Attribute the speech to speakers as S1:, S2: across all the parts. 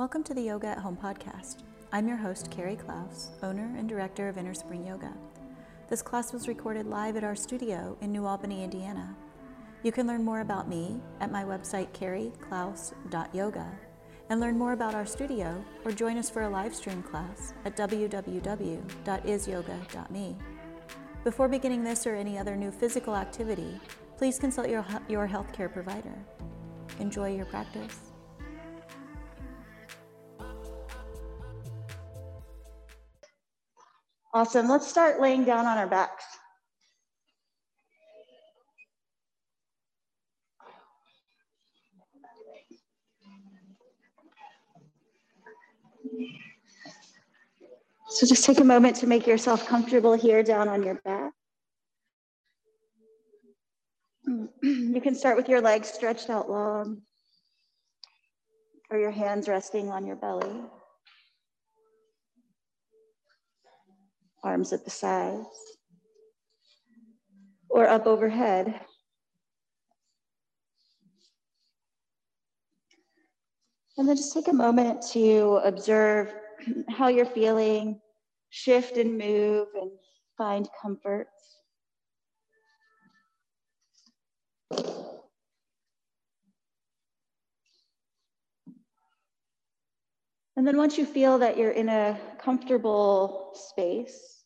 S1: Welcome to the Yoga at Home podcast. I'm your host, Carrie Klaus, owner and director of Inner Spring Yoga. This class was recorded live at our studio in New Albany, Indiana. You can learn more about me at my website, carrieklaus.yoga, and learn more about our studio or join us for a live stream class at www.isyoga.me. Before beginning this or any other new physical activity, please consult your, your healthcare provider. Enjoy your practice.
S2: Awesome. Let's start laying down on our backs. So just take a moment to make yourself comfortable here down on your back. You can start with your legs stretched out long or your hands resting on your belly. Arms at the sides or up overhead. And then just take a moment to observe how you're feeling, shift and move and find comfort. And then once you feel that you're in a comfortable space,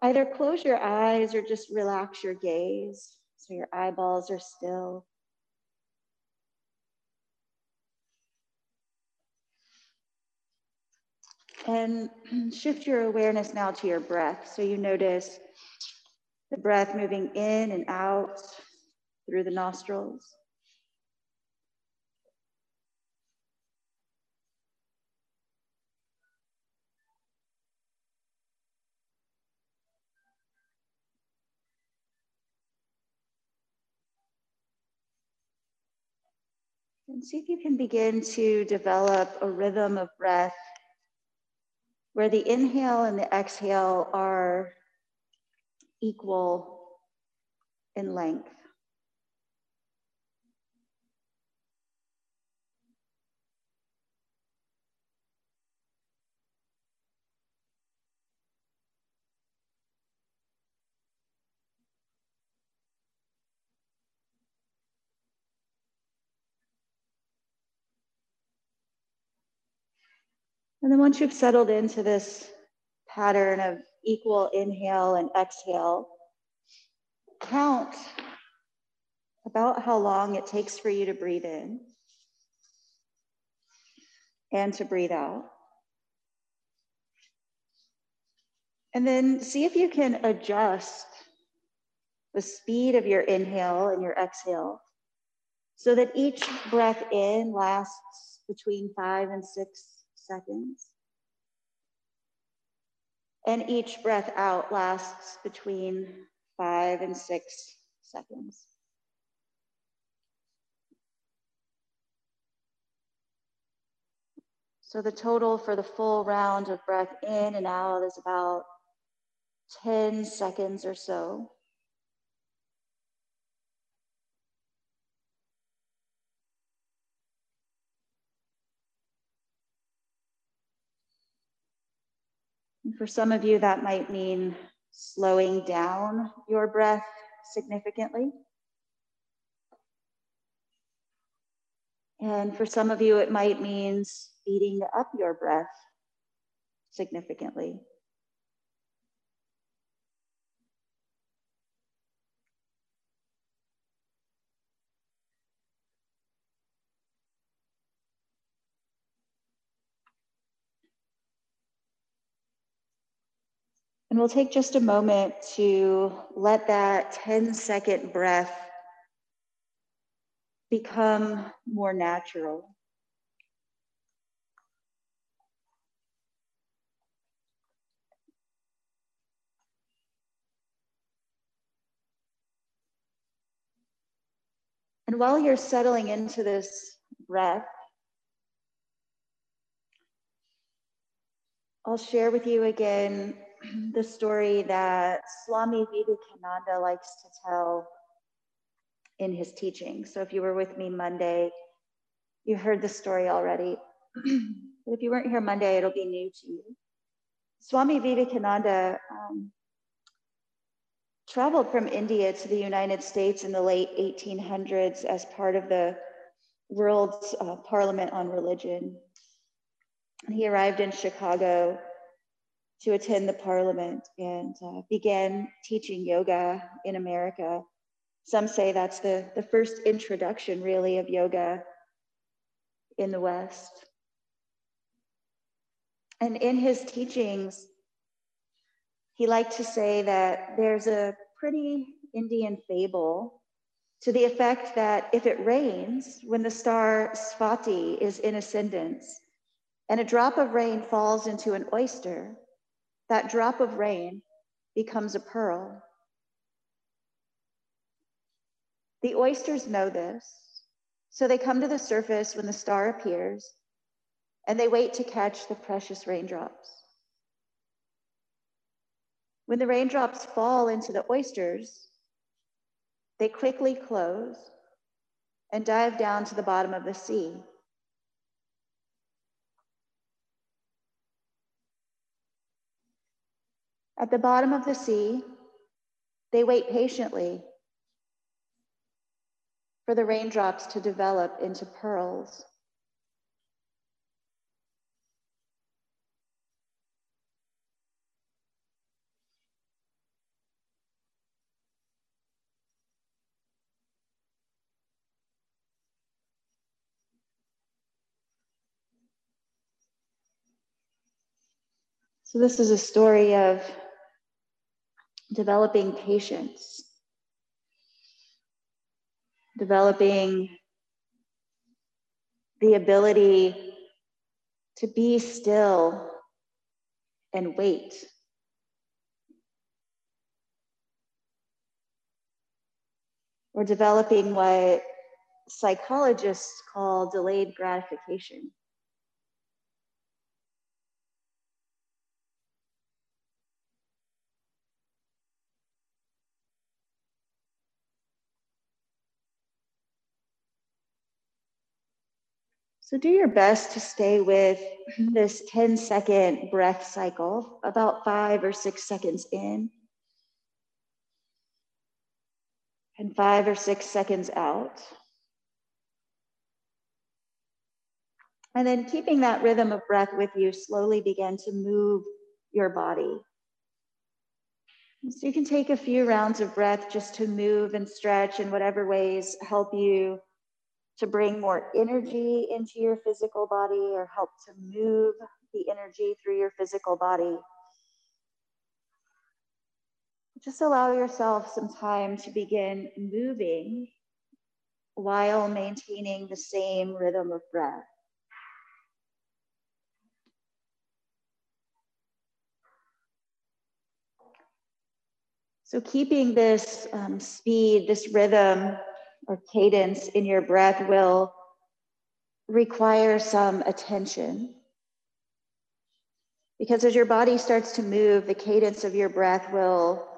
S2: either close your eyes or just relax your gaze so your eyeballs are still. And shift your awareness now to your breath. So you notice the breath moving in and out through the nostrils. See if you can begin to develop a rhythm of breath where the inhale and the exhale are equal in length. And then once you've settled into this pattern of equal inhale and exhale, count about how long it takes for you to breathe in and to breathe out. And then see if you can adjust the speed of your inhale and your exhale so that each breath in lasts between five and six seconds. And each breath out lasts between five and six seconds. So the total for the full round of breath in and out is about 10 seconds or so. For some of you, that might mean slowing down your breath significantly. And for some of you, it might mean speeding up your breath significantly. And we'll take just a moment to let that 10 second breath become more natural. And while you're settling into this breath, I'll share with you again the story that Swami Vivekananda likes to tell in his teaching. So if you were with me Monday, you heard the story already. but if you weren't here Monday, it'll be new to you. Swami Vivekananda um, traveled from India to the United States in the late 1800s as part of the World's uh, Parliament on Religion. He arrived in Chicago to attend the parliament and uh, began teaching yoga in America. Some say that's the, the first introduction, really, of yoga in the West. And in his teachings, he liked to say that there's a pretty Indian fable to the effect that if it rains when the star Svati is in ascendance and a drop of rain falls into an oyster, that drop of rain becomes a pearl. The oysters know this, so they come to the surface when the star appears and they wait to catch the precious raindrops. When the raindrops fall into the oysters, they quickly close and dive down to the bottom of the sea. At the bottom of the sea, they wait patiently for the raindrops to develop into pearls. So, this is a story of developing patience, developing the ability to be still and wait. We're developing what psychologists call delayed gratification. So do your best to stay with mm-hmm. this 10 second breath cycle, about five or six seconds in, and five or six seconds out. And then keeping that rhythm of breath with you, slowly begin to move your body. So you can take a few rounds of breath just to move and stretch in whatever ways help you to bring more energy into your physical body or help to move the energy through your physical body. Just allow yourself some time to begin moving while maintaining the same rhythm of breath. So, keeping this um, speed, this rhythm or cadence in your breath will require some attention. Because as your body starts to move, the cadence of your breath will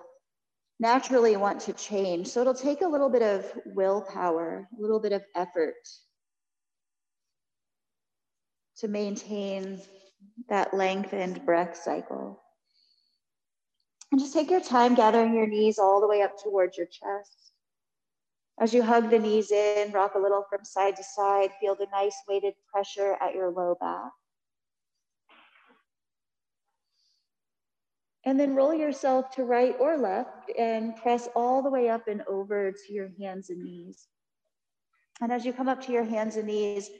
S2: naturally want to change. So it'll take a little bit of willpower, a little bit of effort to maintain that lengthened breath cycle. And just take your time gathering your knees all the way up towards your chest. As you hug the knees in, rock a little from side to side, feel the nice weighted pressure at your low back. And then roll yourself to right or left and press all the way up and over to your hands and knees. And as you come up to your hands and knees,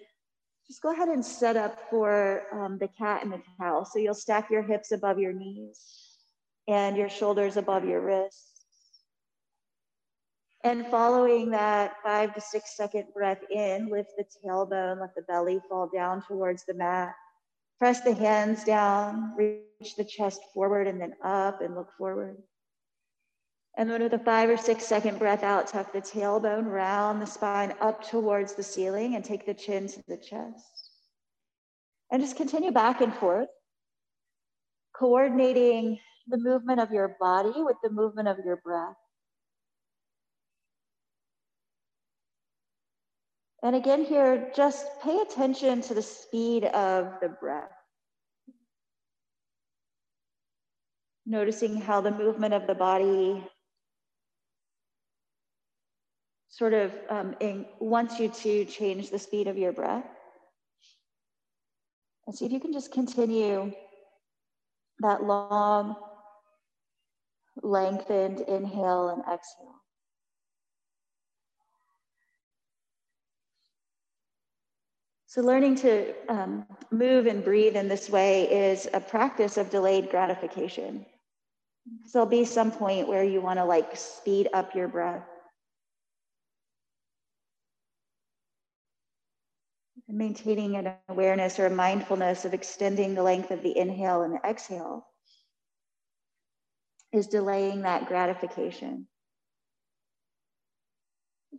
S2: just go ahead and set up for um, the cat and the cow. So you'll stack your hips above your knees and your shoulders above your wrists. And following that five to six second breath in, lift the tailbone, let the belly fall down towards the mat. Press the hands down, reach the chest forward and then up and look forward. And then with a five or six second breath out, tuck the tailbone, round the spine up towards the ceiling and take the chin to the chest. And just continue back and forth, coordinating the movement of your body with the movement of your breath. And again, here, just pay attention to the speed of the breath. Noticing how the movement of the body sort of um, in, wants you to change the speed of your breath. And see if you can just continue that long, lengthened inhale and exhale. So, learning to um, move and breathe in this way is a practice of delayed gratification. So, there'll be some point where you want to like speed up your breath. And maintaining an awareness or a mindfulness of extending the length of the inhale and the exhale is delaying that gratification.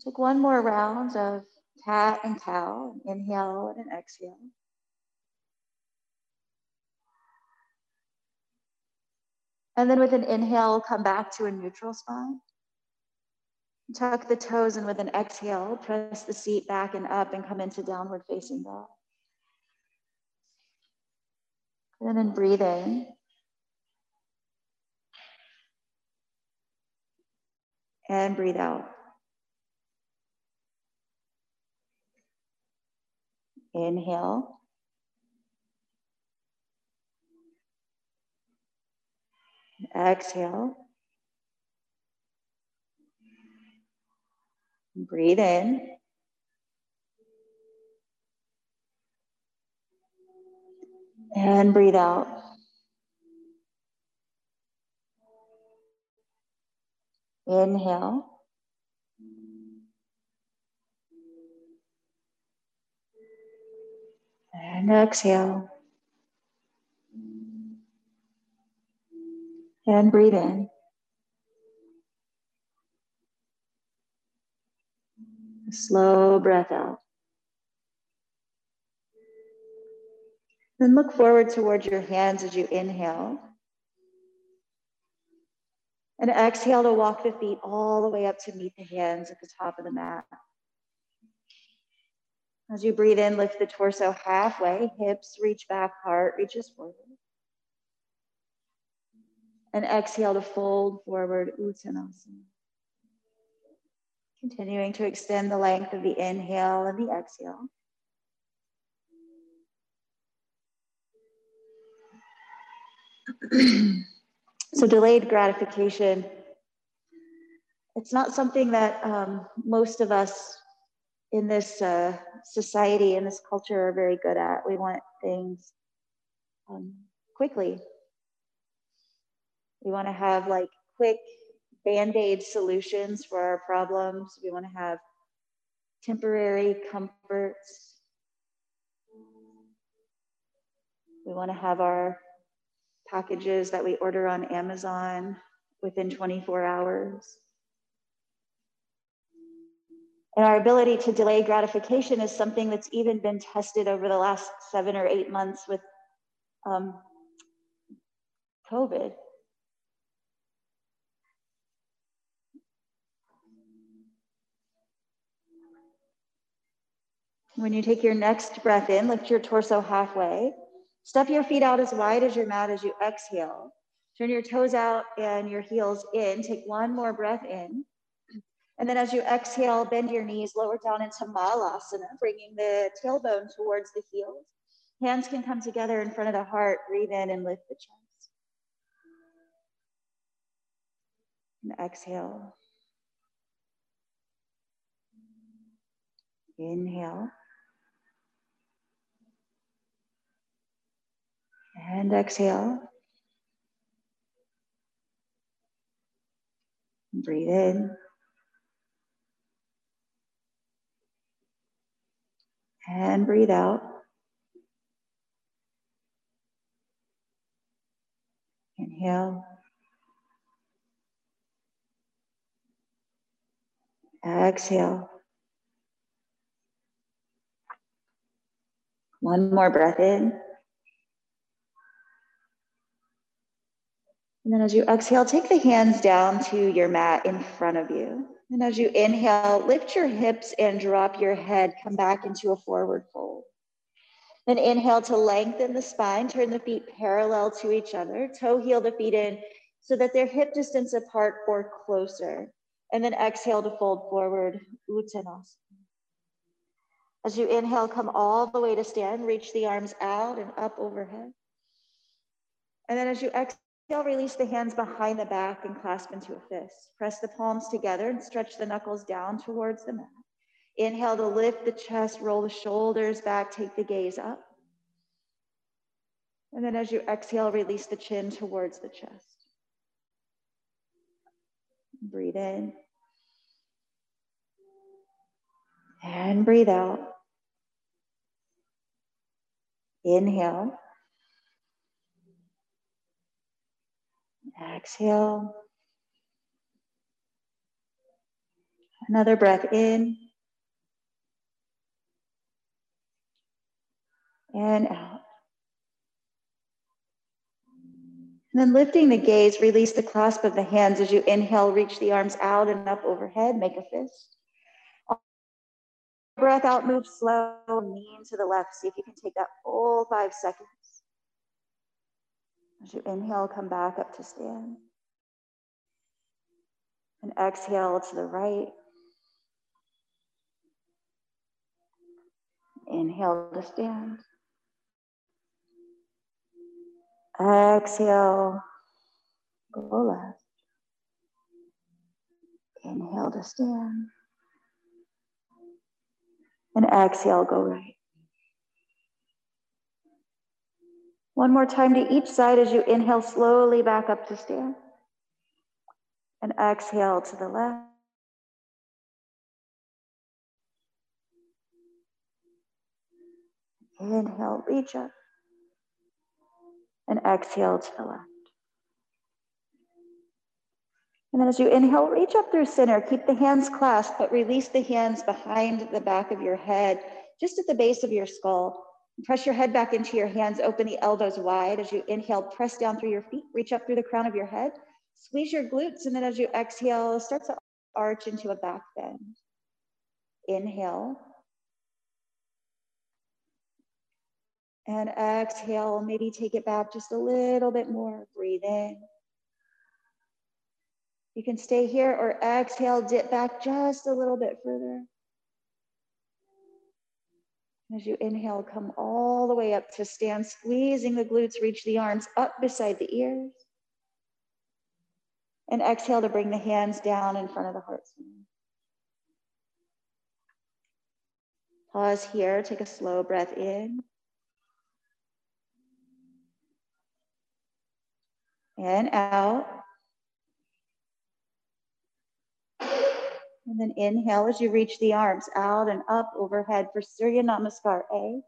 S2: Take one more round of cat and cow, inhale and an exhale. And then with an inhale, come back to a neutral spine. Tuck the toes and with an exhale, press the seat back and up and come into downward facing dog. And then breathe in. And breathe out. Inhale. Exhale. Breathe in. And breathe out. Inhale. And exhale. And breathe in. Slow breath out. Then look forward towards your hands as you inhale. And exhale to walk the feet all the way up to meet the hands at the top of the mat. As you breathe in, lift the torso halfway, hips reach back, heart reaches forward. And exhale to fold forward, Uttanasana. Continuing to extend the length of the inhale and the exhale. so delayed gratification, it's not something that um, most of us in this uh, society in this culture are very good at. We want things um, quickly. We want to have like quick band aid solutions for our problems. We want to have temporary comforts. We want to have our packages that we order on Amazon within 24 hours. And our ability to delay gratification is something that's even been tested over the last seven or eight months with um, COVID. When you take your next breath in, lift your torso halfway. Step your feet out as wide as your mat as you exhale. Turn your toes out and your heels in. Take one more breath in. And then as you exhale, bend your knees lower down into Malasana, bringing the tailbone towards the heels. Hands can come together in front of the heart. Breathe in and lift the chest. And exhale. Inhale. And exhale. Breathe in. And breathe out. Inhale. Exhale. One more breath in. And then as you exhale, take the hands down to your mat in front of you. And as you inhale, lift your hips and drop your head. Come back into a forward fold. Then inhale to lengthen the spine, turn the feet parallel to each other, toe heel the feet in so that they're hip distance apart or closer. And then exhale to fold forward, Uttanasana. As you inhale, come all the way to stand, reach the arms out and up overhead. And then as you exhale, release the hands behind the back and clasp into a fist. Press the palms together and stretch the knuckles down towards the mat. Inhale to lift the chest, roll the shoulders back, take the gaze up. And then as you exhale, release the chin towards the chest. Breathe in. And breathe out. Inhale. Exhale. Another breath in. And out. And then lifting the gaze, release the clasp of the hands as you inhale, reach the arms out and up overhead, make a fist. Breath out, move slow, lean to the left. See if you can take that full five seconds. As you inhale, come back up to stand. And exhale to the right. Inhale to stand. Exhale, go left. Inhale to stand. And exhale, go right. One more time to each side as you inhale slowly back up to stand. And exhale to the left. Inhale, reach up. And exhale to the left. And then as you inhale, reach up through center. Keep the hands clasped, but release the hands behind the back of your head, just at the base of your skull. Press your head back into your hands, open the elbows wide. As you inhale, press down through your feet, reach up through the crown of your head, squeeze your glutes, and then as you exhale, start to arch into a back bend. Inhale. And exhale, maybe take it back just a little bit more. Breathe in. You can stay here or exhale, dip back just a little bit further. As you inhale, come all the way up to stand, squeezing the glutes, reach the arms up beside the ears. And exhale to bring the hands down in front of the heart. Pause here, take a slow breath in. And out. And then inhale as you reach the arms out and up overhead for Surya Namaskar A.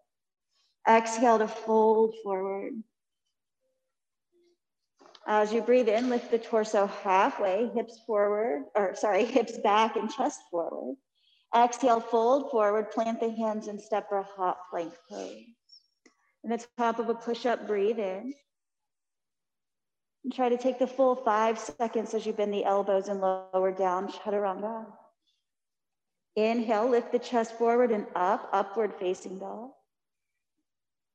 S2: Exhale to fold forward. As you breathe in, lift the torso halfway, hips forward, or sorry, hips back and chest forward. Exhale, fold forward, plant the hands and step for a hot plank pose. And the top of a push-up, breathe in. And try to take the full five seconds as you bend the elbows and lower down, chaturanga. Inhale, lift the chest forward and up, upward facing dog.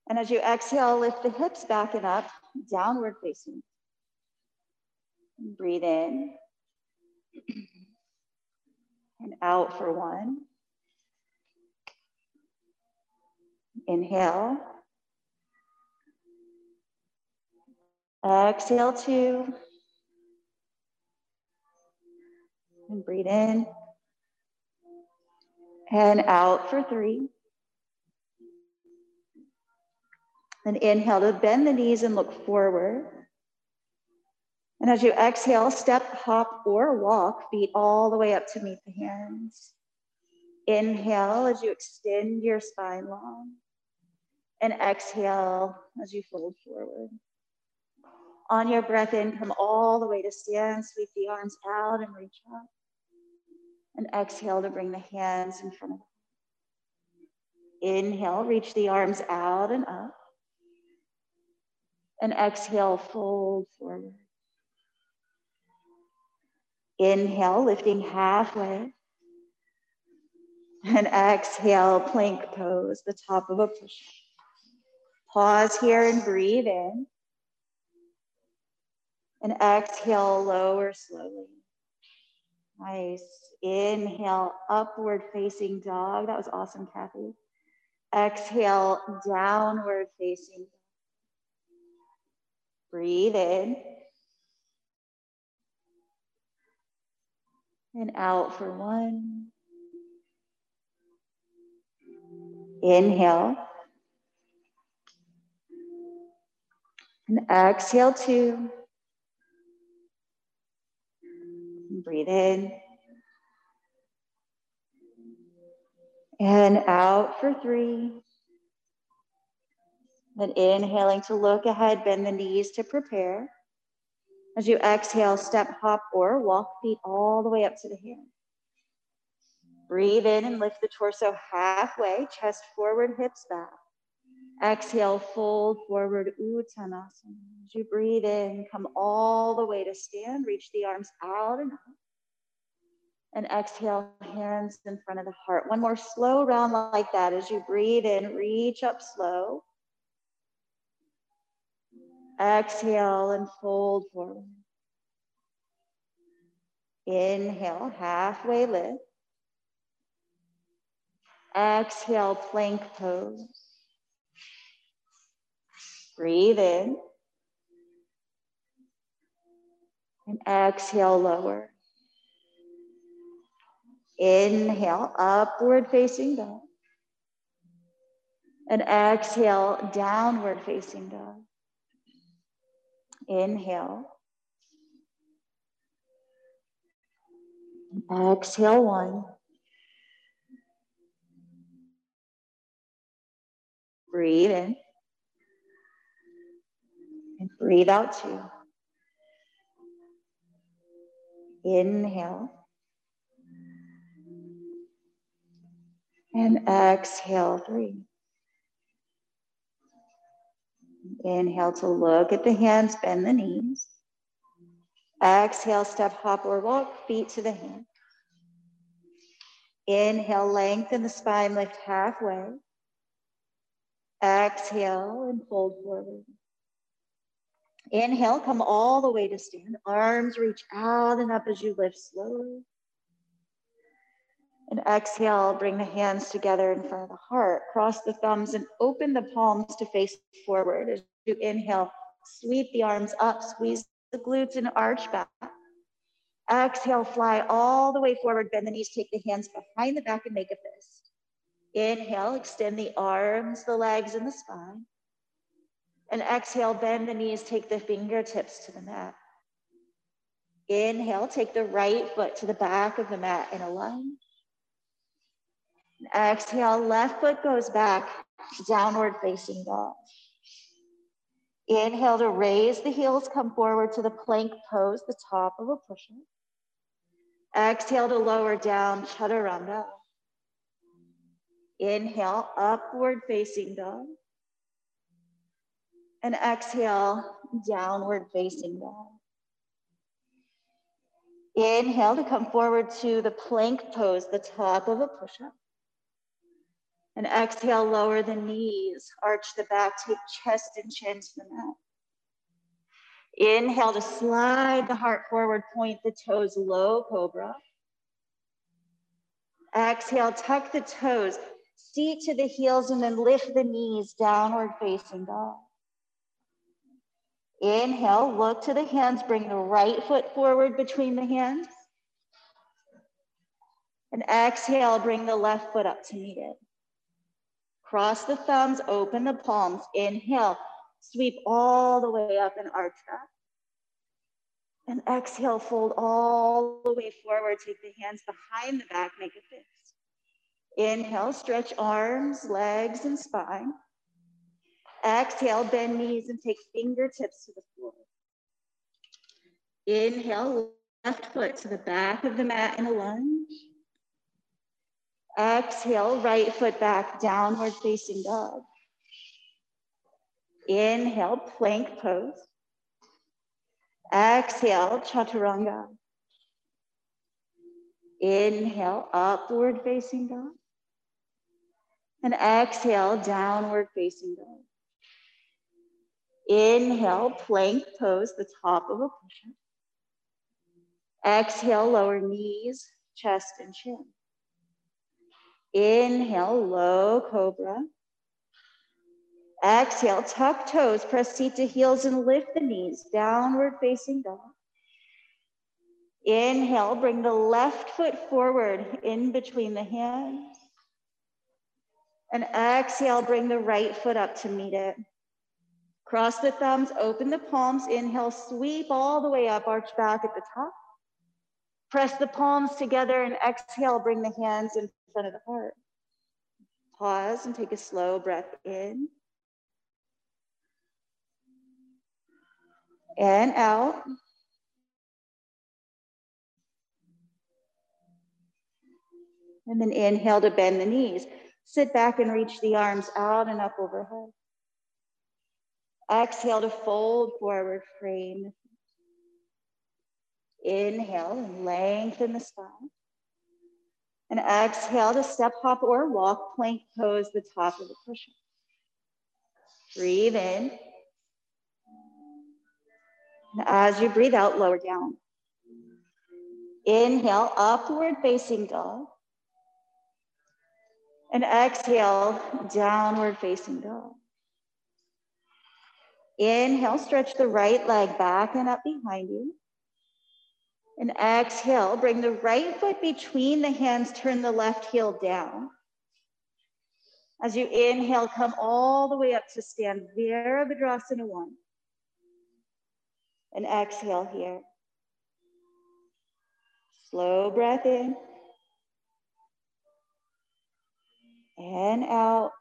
S2: And as you exhale, lift the hips back and up, downward facing. Breathe in and out for one. Inhale. Exhale two. And breathe in and out for three. Then inhale to bend the knees and look forward. And as you exhale, step, hop, or walk, feet all the way up to meet the hands. Inhale as you extend your spine long. And exhale as you fold forward. On your breath in, come all the way to stand, sweep the arms out and reach up. And exhale to bring the hands in front of you. Inhale, reach the arms out and up. And exhale, fold forward. Inhale, lifting halfway. And exhale, plank pose, the top of a push. Pause here and breathe in. And exhale, lower slowly. Nice. Inhale, upward facing dog. That was awesome, Kathy. Exhale, downward facing. Breathe in. And out for one. Inhale. And exhale two. Breathe in. And out for three. Then inhaling to look ahead, bend the knees to prepare. As you exhale, step, hop, or walk feet all the way up to the hands. Breathe in and lift the torso halfway, chest forward, hips back. Exhale, fold forward, Uttanasana. As you breathe in, come all the way to stand, reach the arms out and up. And exhale, hands in front of the heart. One more slow round like that. As you breathe in, reach up slow. Exhale and fold forward. Inhale, halfway lift. Exhale, plank pose. Breathe in. And exhale, lower. Inhale, upward facing dog. And exhale, downward facing dog. Inhale. Exhale, one. Breathe in. And breathe out two. Inhale. And exhale, three. Inhale to look at the hands, bend the knees. Exhale, step, hop, or walk, feet to the hand. Inhale, lengthen the spine, lift halfway. Exhale and fold forward. Inhale, come all the way to stand. Arms reach out and up as you lift slowly. And exhale, bring the hands together in front of the heart. Cross the thumbs and open the palms to face forward. As you inhale, sweep the arms up, squeeze the glutes and arch back. Exhale, fly all the way forward, bend the knees, take the hands behind the back and make a fist. Inhale, extend the arms, the legs, and the spine. And exhale, bend the knees, take the fingertips to the mat. Inhale, take the right foot to the back of the mat in a lunge. Exhale, left foot goes back, downward facing dog. Inhale to raise the heels, come forward to the plank pose, the top of a push-up. Exhale to lower down, chaturanga. Inhale, upward facing dog. And exhale, downward facing dog. Inhale to come forward to the plank pose, the top of a push-up. And exhale, lower the knees, arch the back, take chest and chin to the mat. Inhale to slide the heart forward, point the toes, low cobra. Exhale, tuck the toes, seat to the heels, and then lift the knees, downward facing dog. Inhale, look to the hands, bring the right foot forward between the hands. And exhale, bring the left foot up to meet it. Cross the thumbs, open the palms. Inhale, sweep all the way up and arch back. And exhale, fold all the way forward. Take the hands behind the back, make a fist. Inhale, stretch arms, legs, and spine. Exhale, bend knees and take fingertips to the floor. Inhale, left foot to the back of the mat in a lunge. Exhale, right foot back, downward facing dog. Inhale, plank pose. Exhale, chaturanga. Inhale, upward facing dog. And exhale, downward facing dog. Inhale, plank pose, the top of a push-up. Exhale, lower knees, chest, and chin. Inhale, low cobra. Exhale, tuck toes, press seat to heels and lift the knees, downward facing dog. Inhale, bring the left foot forward in between the hands. And exhale, bring the right foot up to meet it. Cross the thumbs, open the palms. Inhale, sweep all the way up, arch back at the top. Press the palms together and exhale, bring the hands in front of the heart. Pause and take a slow breath in. And out. And then inhale to bend the knees. Sit back and reach the arms out and up overhead. Exhale to fold forward, frame. Inhale and lengthen the spine. And exhale to step, hop, or walk, plank pose, the top of the cushion. Breathe in. And as you breathe out, lower down. Inhale, upward facing dog. And exhale, downward facing dog. Inhale, stretch the right leg back and up behind you. And exhale, bring the right foot between the hands, turn the left heel down. As you inhale, come all the way up to stand Virabhadrasana 1. And exhale here. Slow breath in. And out.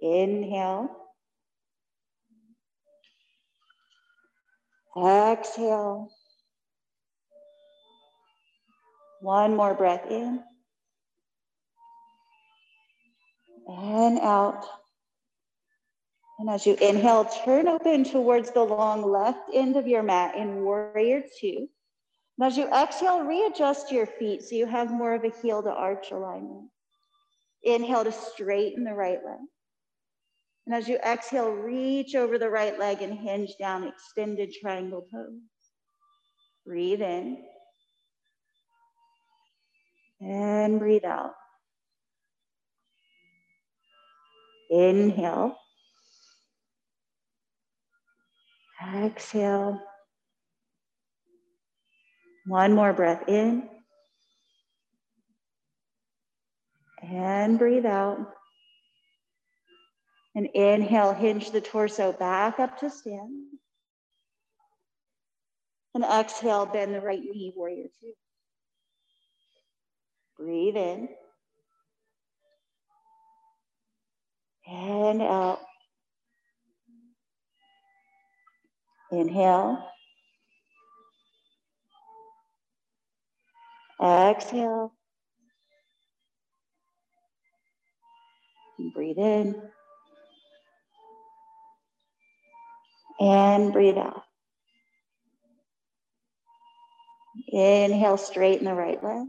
S2: Inhale. Exhale. One more breath in. And out. And as you inhale, turn open towards the long left end of your mat in warrior two. And as you exhale, readjust your feet so you have more of a heel to arch alignment. Inhale to straighten the right leg. And as you exhale, reach over the right leg and hinge down, extended triangle pose. Breathe in. And breathe out. Inhale. Exhale. One more breath in. And breathe out. And inhale, hinge the torso back up to stand. And exhale, bend the right knee, warrior two. Breathe in. And out. Inhale. Exhale. And breathe in. And breathe out. Inhale, straighten the right leg.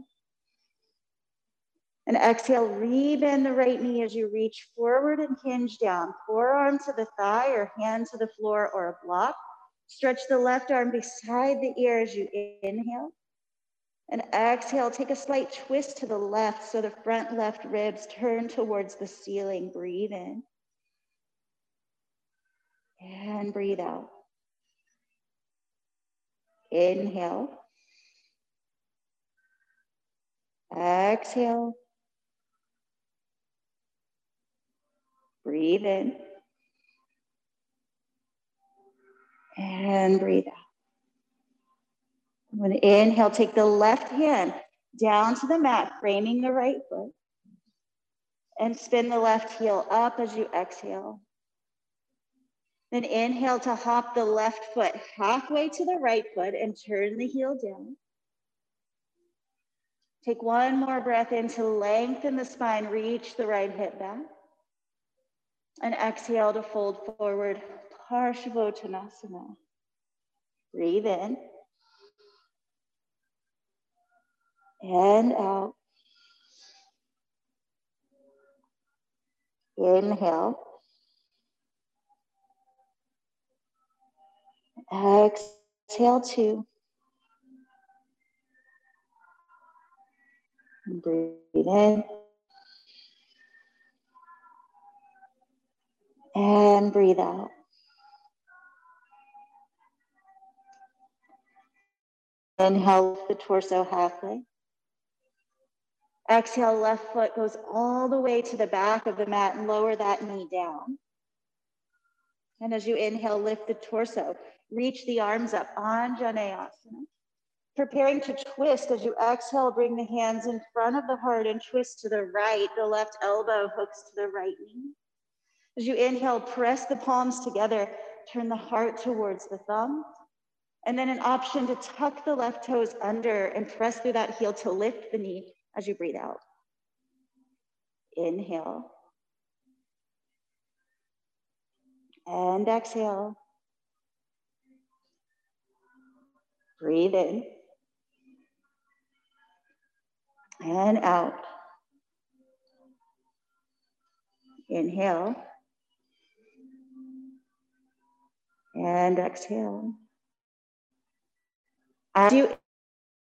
S2: And exhale, rebend the right knee as you reach forward and hinge down. Forearm to the thigh or hand to the floor or a block. Stretch the left arm beside the ear as you inhale. And exhale, take a slight twist to the left so the front left ribs turn towards the ceiling. Breathe in. And breathe out. Inhale. Exhale. Breathe in. And breathe out. When inhale, take the left hand down to the mat, framing the right foot. And spin the left heel up as you exhale. Then inhale to hop the left foot halfway to the right foot and turn the heel down. Take one more breath in to lengthen the spine, reach the right hip back. And exhale to fold forward, Parshavottanasana. Breathe in. and out. Inhale. Exhale two. Breathe in. And breathe out. Inhale the torso halfway. Exhale, left foot goes all the way to the back of the mat and lower that knee down. And as you inhale, lift the torso, reach the arms up, Anjaneyasana. Preparing to twist as you exhale, bring the hands in front of the heart and twist to the right. The left elbow hooks to the right knee. As you inhale, press the palms together, turn the heart towards the thumb. And then an option to tuck the left toes under and press through that heel to lift the knee as you breathe out. Inhale. And exhale. Breathe in. And out. Inhale. And exhale. As you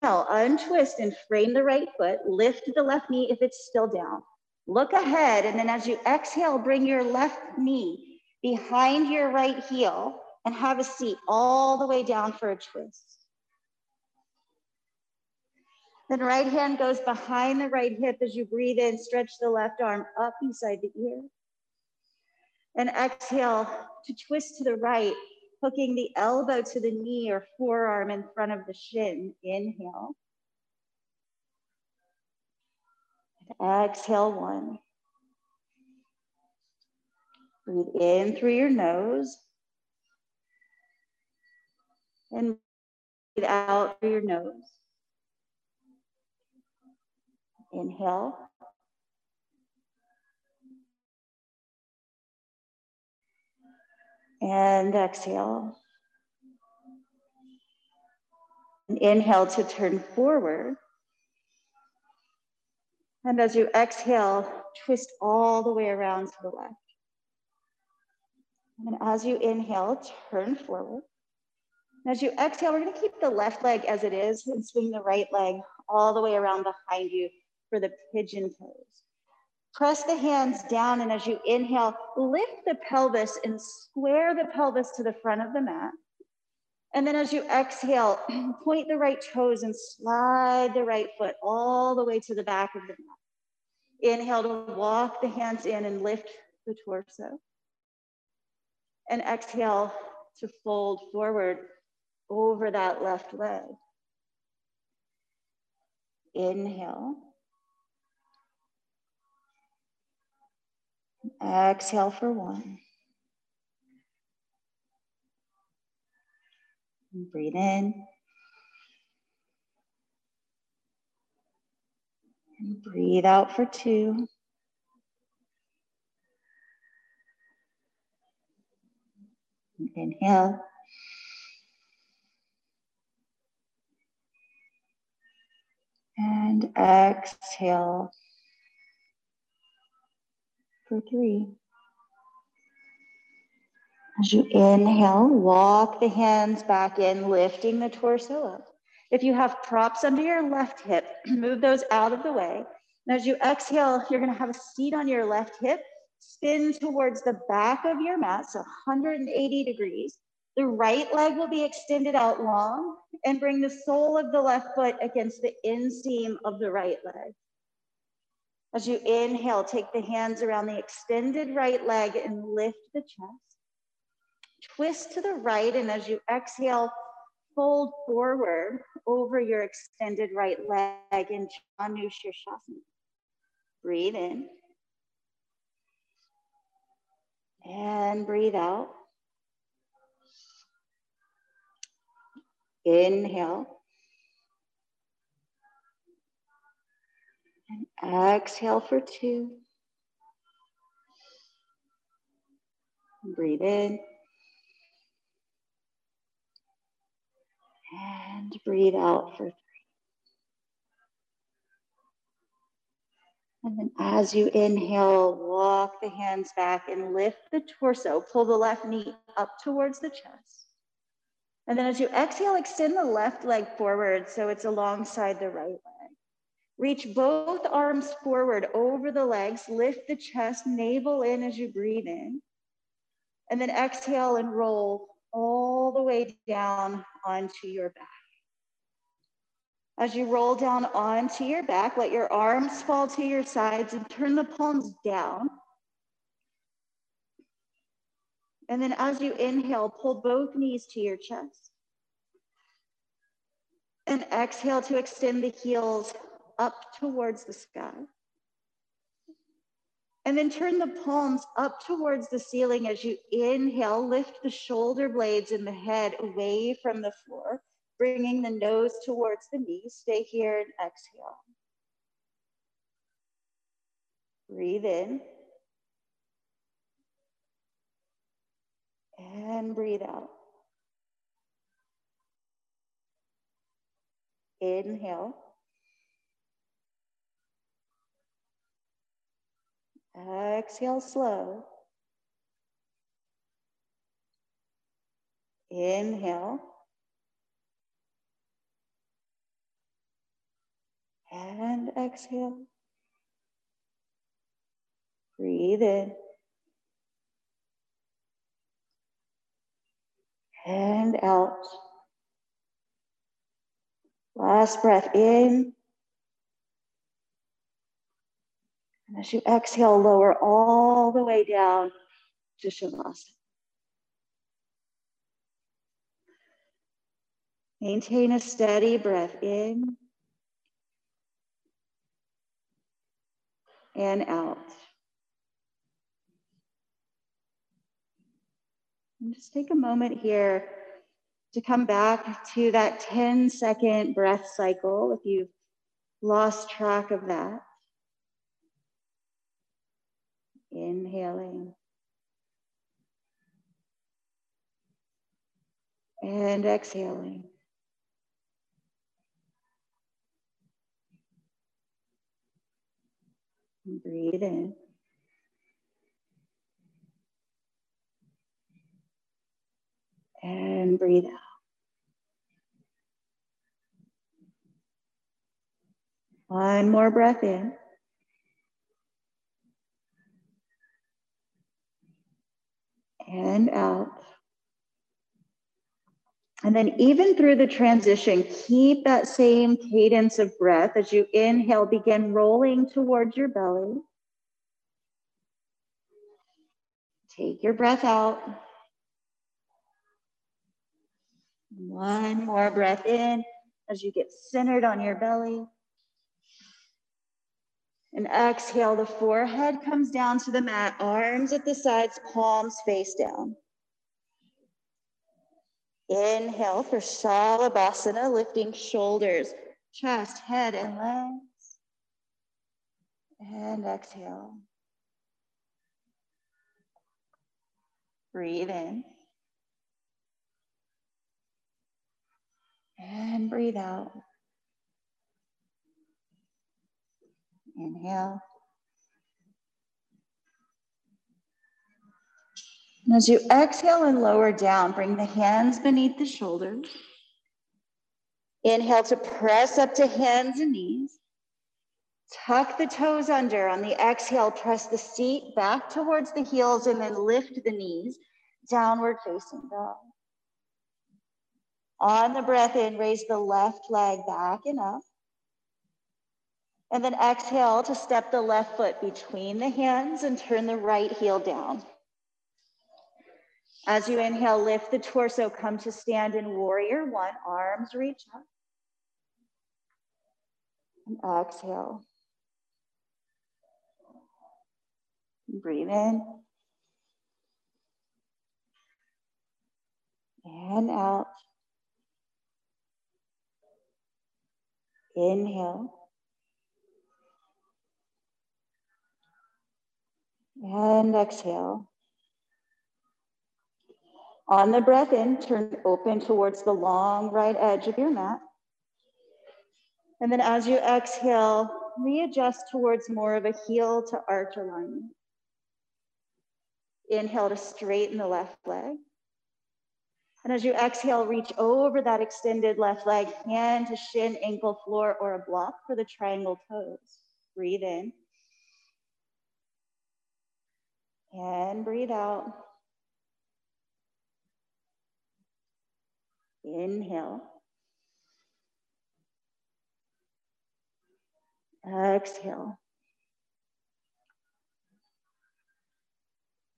S2: inhale, untwist and frame the right foot, lift the left knee if it's still down. Look ahead, and then as you exhale, bring your left knee behind your right heel and have a seat all the way down for a twist. Then right hand goes behind the right hip as you breathe in, stretch the left arm up beside the ear. And exhale to twist to the right, hooking the elbow to the knee or forearm in front of the shin. Inhale. And exhale one. Breathe in through your nose. And breathe out through your nose. Inhale. And exhale. And inhale to turn forward. And as you exhale, twist all the way around to the left. And as you inhale, turn forward. And as you exhale, we're to keep the left leg as it is and swing the right leg all the way around behind you for the pigeon pose. Press the hands down, and as you inhale, lift the pelvis and square the pelvis to the front of the mat. And then as you exhale, point the right toes and slide the right foot all the way to the back of the mat. Inhale to walk the hands in and lift the torso. And exhale to fold forward over that left leg. Inhale. Exhale for one. And breathe in. And breathe out for two. Inhale. And exhale for three. As you inhale, walk the hands back in, lifting the torso up. If you have props under your left hip, move those out of the way. And as you exhale, you're gonna have a seat on your left hip, spin towards the back of your mat, so 180 degrees. The right leg will be extended out long and bring the sole of the left foot against the inseam of the right leg. As you inhale, take the hands around the extended right leg and lift the chest. Twist to the right, and as you exhale, fold forward over your extended right leg in Janu Shirshasana. Breathe in. And breathe out. Inhale. And exhale for two. Breathe in. And breathe out for three. And then as you inhale, walk the hands back and lift the torso. Pull the left knee up towards the chest. And then as you exhale, extend the left leg forward so it's alongside the right leg. Reach both arms forward over the legs, lift the chest, navel in as you breathe in. And then exhale and roll all the way down onto your back. As you roll down onto your back, let your arms fall to your sides and turn the palms down. And then as you inhale, pull both knees to your chest. And exhale to extend the heels up towards the sky. And then turn the palms up towards the ceiling as you inhale, lift the shoulder blades and the head away from the floor bringing the nose towards the knees. Stay here and exhale. Breathe in. And breathe out. Inhale. Exhale slow. Inhale. And exhale. Breathe in. And out. Last breath in. And as you exhale, lower all the way down to Shavasana. Maintain a steady breath in and out. And just take a moment here to come back to that 10 second breath cycle if you've lost track of that. Inhaling. And exhaling. Breathe in. And breathe out. One more breath in. And out. And then, even through the transition, keep that same cadence of breath as you inhale, begin rolling towards your belly. Take your breath out. One more breath in as you get centered on your belly. And exhale, the forehead comes down to the mat, arms at the sides, palms face down. Inhale for Shalabhasana, lifting shoulders, chest, head, and legs. And exhale. Breathe in. And breathe out. Inhale. And as you exhale and lower down, bring the hands beneath the shoulders. Inhale to press up to hands and knees. Tuck the toes under. On the exhale, press the seat back towards the heels and then lift the knees, downward facing dog. On the breath in, raise the left leg back and up. And then exhale to step the left foot between the hands and turn the right heel down. As you inhale, lift the torso, come to stand in warrior one, arms reach up. And exhale. Breathe in. And out. Inhale. And exhale. On the breath in, turn open towards the long right edge of your mat. And then as you exhale, readjust towards more of a heel to arch alignment. Inhale to straighten the left leg. And as you exhale, reach over that extended left leg, hand to shin, ankle, floor, or a block for the triangle toes. Breathe in. And breathe out. Inhale. Exhale.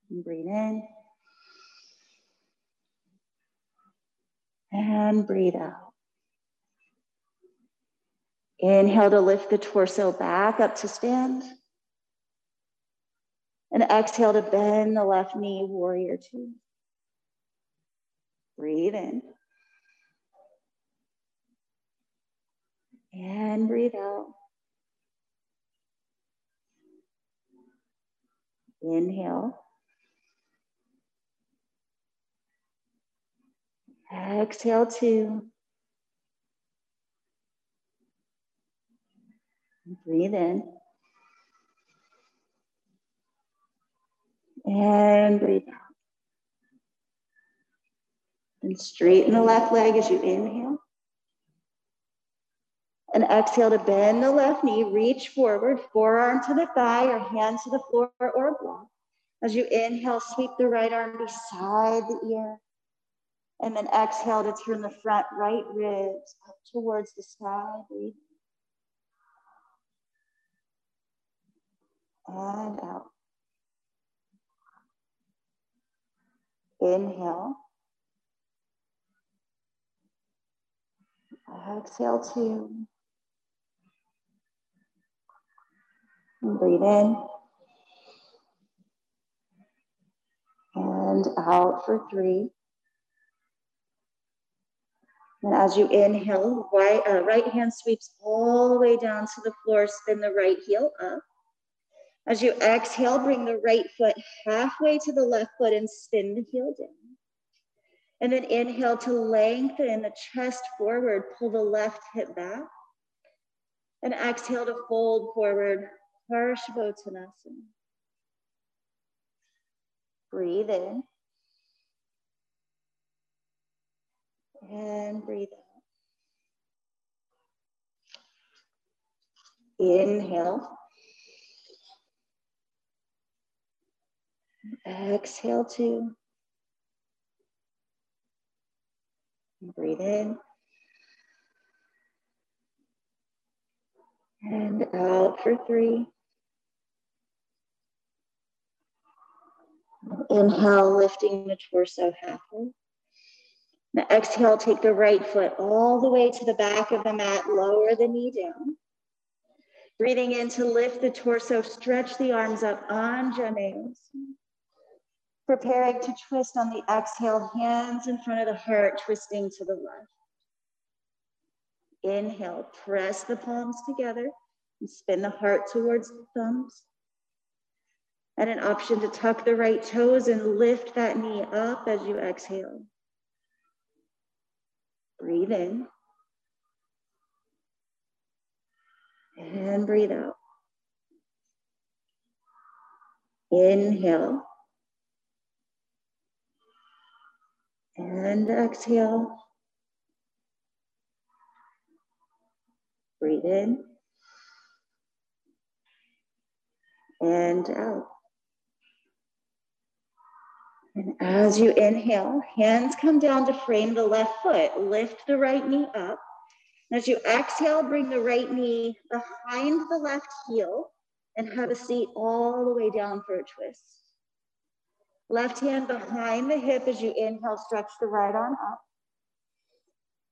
S2: Breathe in. And breathe out. Inhale to lift the torso back up to stand. And exhale to bend the left knee, warrior two. Breathe in. And breathe out. Inhale. Exhale two. Breathe in. And breathe out. And straighten the left leg as you inhale. And exhale to bend the left knee, reach forward, forearm to the thigh or hand to the floor or block. As you inhale, sweep the right arm beside the ear. And then exhale to turn the front right ribs up towards the sky. Breathe. And out. Inhale. Exhale two. Breathe in. And out for three. And as you inhale, right, uh, right hand sweeps all the way down to the floor, spin the right heel up. As you exhale, bring the right foot halfway to the left foot and spin the heel down. And then inhale to lengthen the chest forward, pull the left hip back. And exhale to fold forward, Parsvottanasana. Breathe in. And breathe out. Inhale. Exhale two. Breathe in. And out for three. Inhale, lifting the torso halfway. Now exhale, take the right foot all the way to the back of the mat, lower the knee down. Breathing in to lift the torso, stretch the arms up, Anjaneyasana. Preparing to twist on the exhale, hands in front of the heart, twisting to the left. Inhale, press the palms together and spin the heart towards the thumbs. And an option to tuck the right toes and lift that knee up as you exhale. Breathe in. And breathe out. Inhale. And exhale. Breathe in. And out. And as you inhale, hands come down to frame the left foot. Lift the right knee up. And As you exhale, bring the right knee behind the left heel and have a seat all the way down for a twist. Left hand behind the hip as you inhale, stretch the right arm up.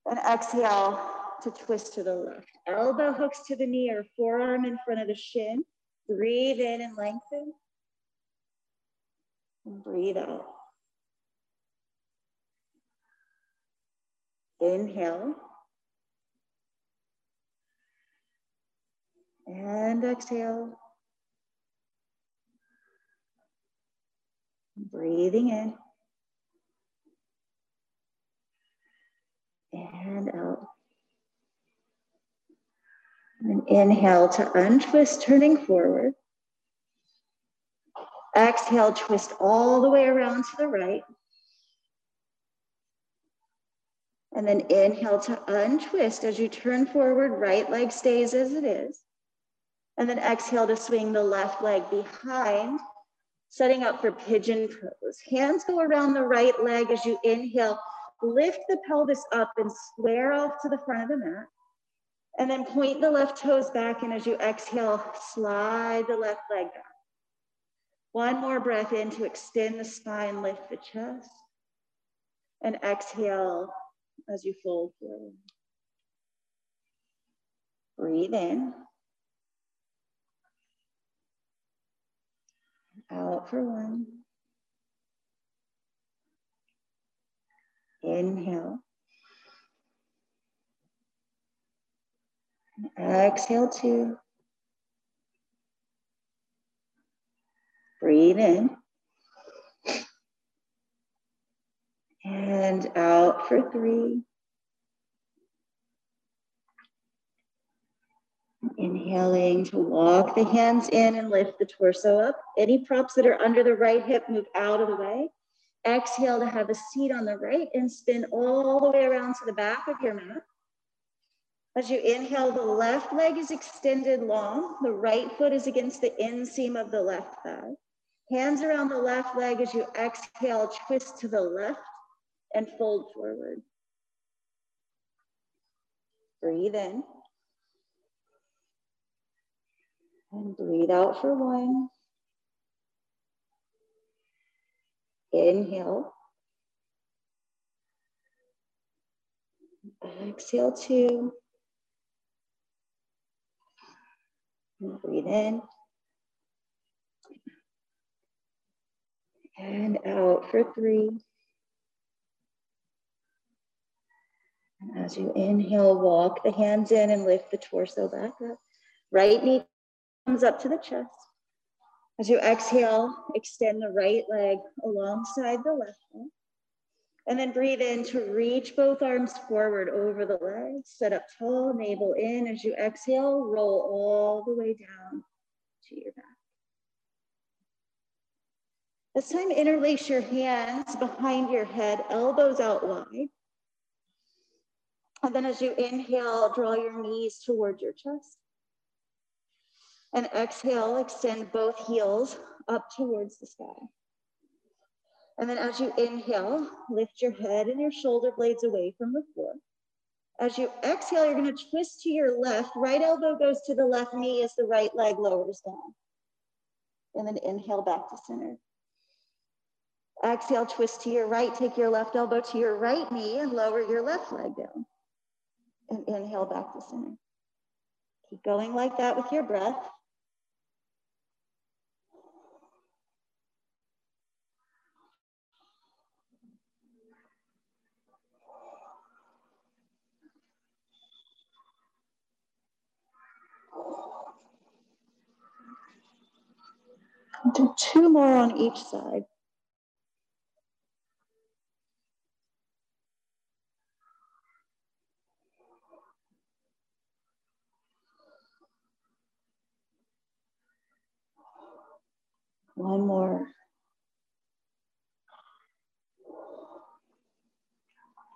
S2: And exhale to twist to the left. Elbow hooks to the knee or forearm in front of the shin. Breathe in and lengthen. And breathe out. Inhale. And exhale. Breathing in. And out. And inhale to untwist, turning forward. Exhale, twist all the way around to the right. And then inhale to untwist as you turn forward, right leg stays as it is. And then exhale to swing the left leg behind, setting up for pigeon pose. Hands go around the right leg as you inhale, lift the pelvis up and square off to the front of the mat. And then point the left toes back, and as you exhale, slide the left leg back. One more breath in to extend the spine, lift the chest. And exhale as you fold forward. Breathe in. Out for one. Inhale. Exhale two. Breathe in. And out for three. Inhaling to walk the hands in and lift the torso up. Any props that are under the right hip move out of the way. Exhale to have a seat on the right and spin all the way around to the back of your mat. As you inhale, the left leg is extended long. The right foot is against the inseam of the left thigh. Hands around the left leg as you exhale, twist to the left and fold forward. Breathe in. And breathe out for one. Inhale. Exhale two. And breathe in. And out for three. As you inhale, walk the hands in and lift the torso back up. Right knee comes up to the chest. As you exhale, extend the right leg alongside the left one. And then breathe in to reach both arms forward over the legs. Set up tall, navel in. As you exhale, roll all the way down to your back. This time, interlace your hands behind your head, elbows out wide. And then as you inhale, draw your knees toward your chest. And exhale, extend both heels up towards the sky. And then as you inhale, lift your head and your shoulder blades away from the floor. As you exhale, you're going to twist to your left. Right elbow goes to the left knee as the right leg lowers down. And then inhale back to center. Exhale, twist to your right. Take your left elbow to your right knee and lower your left leg down. And inhale back to center. Keep going like that with your breath. Do two more on each side. One more.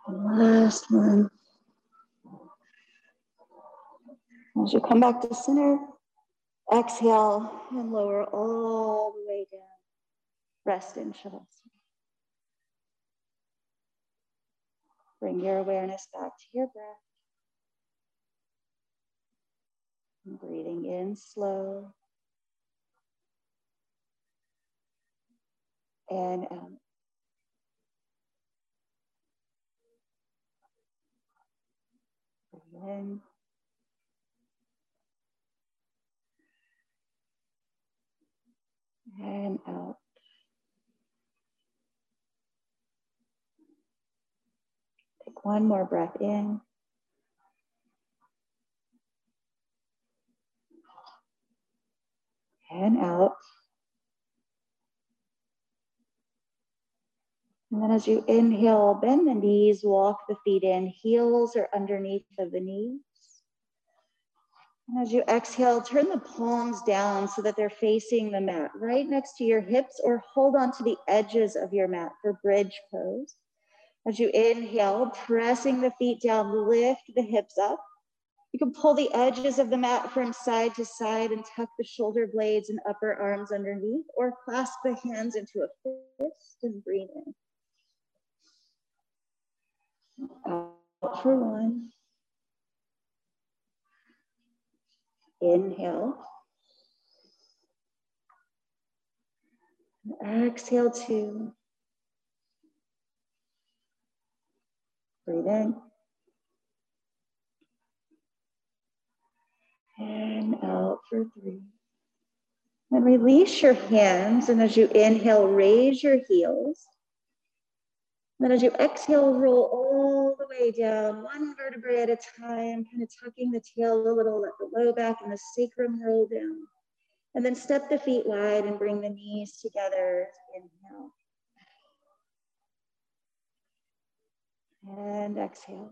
S2: Last one. As you come back to center, Exhale and lower all the way down. Rest in Shavasana. Bring your awareness back to your breath. Breathing in slow. And. Breathe in. and out. Take one more breath in. And out. And then as you inhale, bend the knees, walk the feet in, heels are underneath of the knees. And as you exhale, turn the palms down so that they're facing the mat right next to your hips or hold on to the edges of your mat for bridge pose. As you inhale, pressing the feet down, lift the hips up. You can pull the edges of the mat from side to side and tuck the shoulder blades and upper arms underneath, or clasp the hands into a fist and breathe in. Out for one. Inhale. Exhale two. Breathe in. And out for three. Then release your hands. And as you inhale, raise your heels. Then as you exhale, roll all the way down, one vertebrae at a time, kind of tucking the tail a little, let the low back and the sacrum roll down. And then step the feet wide and bring the knees together. Inhale. And exhale.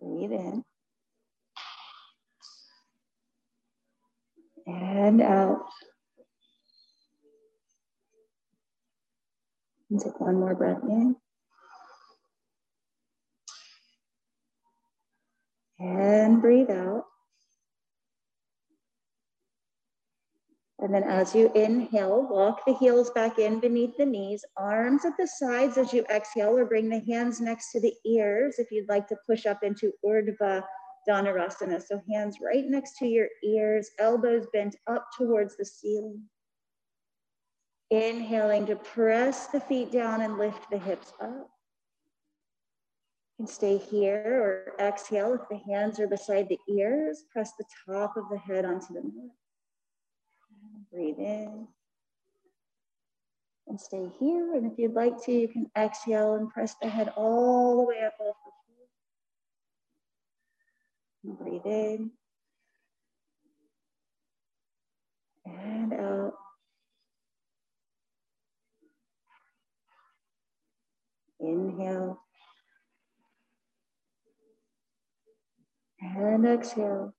S2: Breathe in. And out. And take one more breath in. And breathe out. And then as you inhale, walk the heels back in beneath the knees, arms at the sides as you exhale, or bring the hands next to the ears if you'd like to push up into Urdhva Dhanurasana. So hands right next to your ears, elbows bent up towards the ceiling. Inhaling to press the feet down and lift the hips up. You can stay here or exhale if the hands are beside the ears. Press the top of the head onto the mat. Breathe in and stay here. And if you'd like to, you can exhale and press the head all the way up off the floor. breathe in and out. Inhale. And exhale.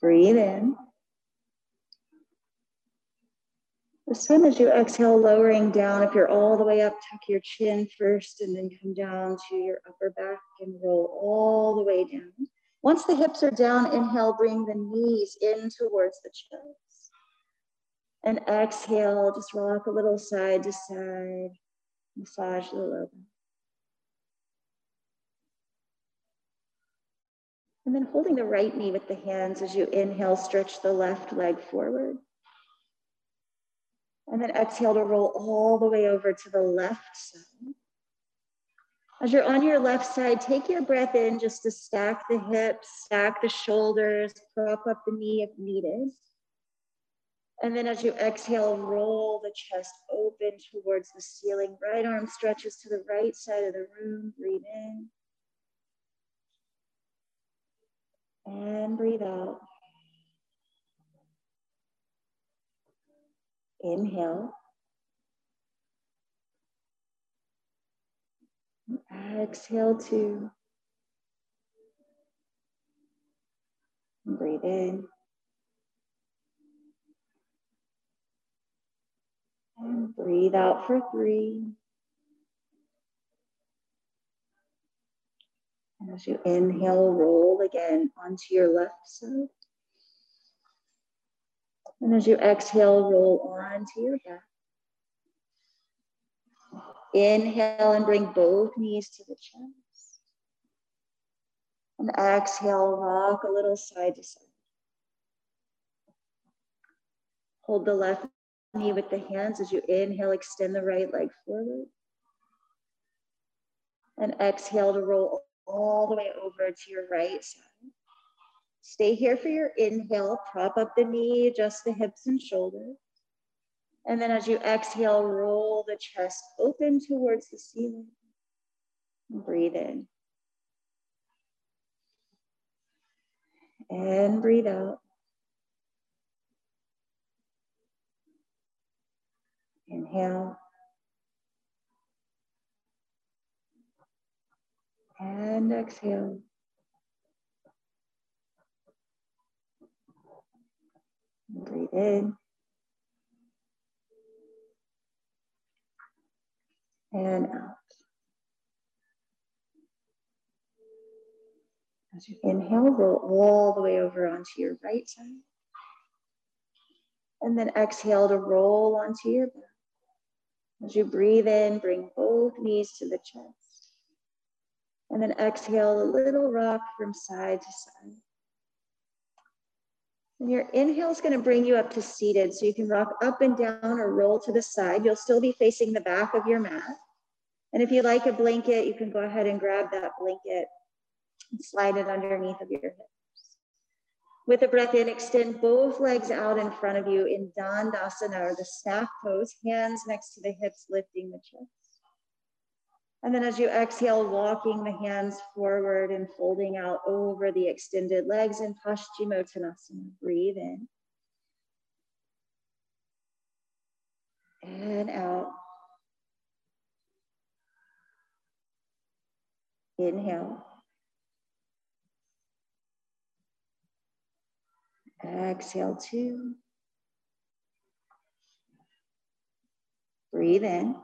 S2: Breathe in. This time as you exhale, lowering down, if you're all the way up, tuck your chin first and then come down to your upper back and roll all the way down. Once the hips are down, inhale, bring the knees in towards the chest. And exhale, just rock a little side to side, massage the low back. And then holding the right knee with the hands as you inhale, stretch the left leg forward. And then exhale to roll all the way over to the left side. As you're on your left side, take your breath in just to stack the hips, stack the shoulders, prop up the knee if needed. And then as you exhale, roll the chest open towards the ceiling. Right arm stretches to the right side of the room. Breathe in. And breathe out. Inhale. Exhale two. Breathe in. And breathe out for three. And as you inhale, roll again onto your left side. And as you exhale, roll onto your back. Inhale and bring both knees to the chest. And exhale, rock a little side to side. Hold the left knee with the hands as you inhale, extend the right leg forward. And exhale to roll all the way over to your right side. Stay here for your inhale, prop up the knee, adjust the hips and shoulders. And then as you exhale, roll the chest open towards the ceiling. Breathe in. And breathe out. Inhale. And exhale. Breathe in. And out. As you inhale, roll all the way over onto your right side. And then exhale to roll onto your back. As you breathe in, bring both knees to the chest. And then exhale a little rock from side to side. And your inhale is going to bring you up to seated. So you can rock up and down or roll to the side. You'll still be facing the back of your mat. And if you like a blanket, you can go ahead and grab that blanket and slide it underneath of your hips. With a breath in, extend both legs out in front of you in Dandasana or the staff pose, hands next to the hips, lifting the chest. And then as you exhale, walking the hands forward and folding out over the extended legs in Paschimottanasana. Breathe in. And out. Inhale. Exhale two. Breathe in.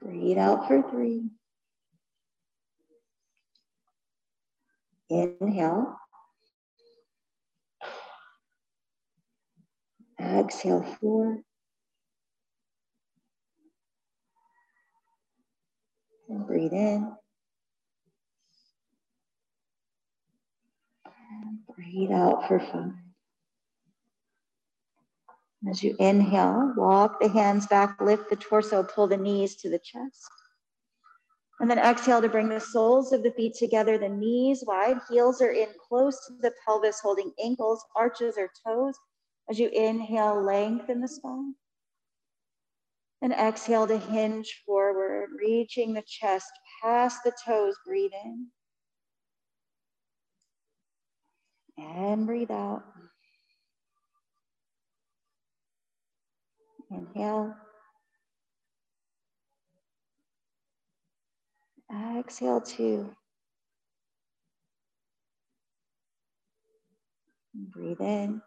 S2: Breathe out for three. Inhale. Exhale four. And breathe in. Breathe out for five. As you inhale, walk the hands back, lift the torso, pull the knees to the chest. And then exhale to bring the soles of the feet together, the knees wide, heels are in close to the pelvis, holding ankles, arches, or toes. As you inhale, lengthen the spine. And exhale to hinge forward, reaching the chest past the toes. Breathe in. And breathe out. Inhale. Exhale two. Breathe in.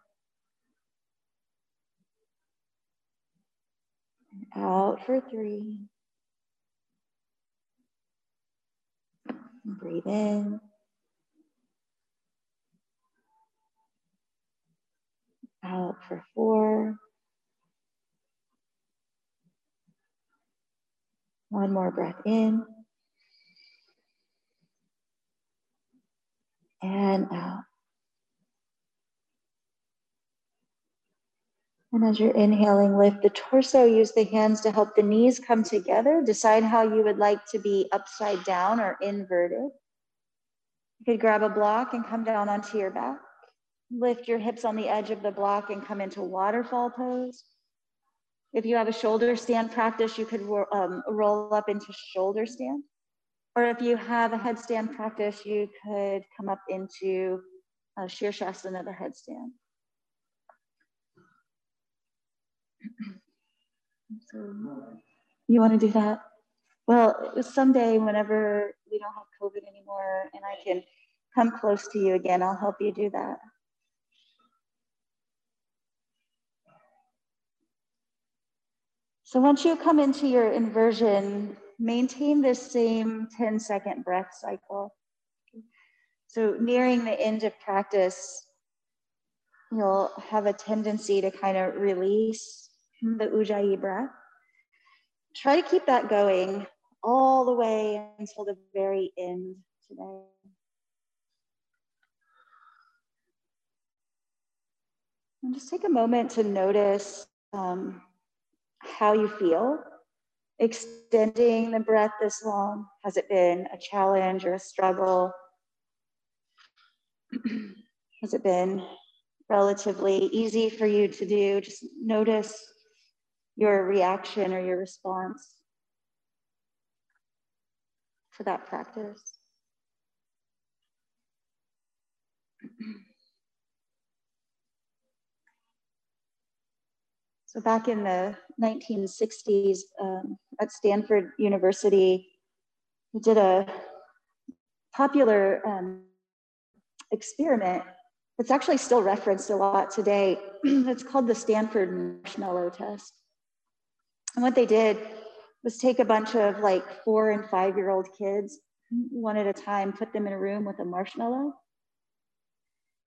S2: And out for three. Breathe in. Out for four. One more breath in. And out. And as you're inhaling, lift the torso, use the hands to help the knees come together. Decide how you would like to be upside down or inverted. You could grab a block and come down onto your back. Lift your hips on the edge of the block and come into waterfall pose. If you have a shoulder stand practice, you could um, roll up into shoulder stand. Or if you have a headstand practice, you could come up into a Shirshasana, the headstand. So you want to do that? Well, someday, whenever we don't have COVID anymore and I can come close to you again, I'll help you do that. So once you come into your inversion, maintain this same 10 second breath cycle. So nearing the end of practice, you'll have a tendency to kind of release the ujjayi breath. Try to keep that going all the way until the very end today. And just take a moment to notice um, how you feel. Extending the breath this long, has it been a challenge or a struggle? has it been relatively easy for you to do? Just notice your reaction or your response to that practice. So back in the 1960s um, at Stanford University, we did a popular um, experiment that's actually still referenced a lot today. it's called the Stanford Marshmallow Test. And what they did was take a bunch of like four and five year old kids, one at a time, put them in a room with a marshmallow.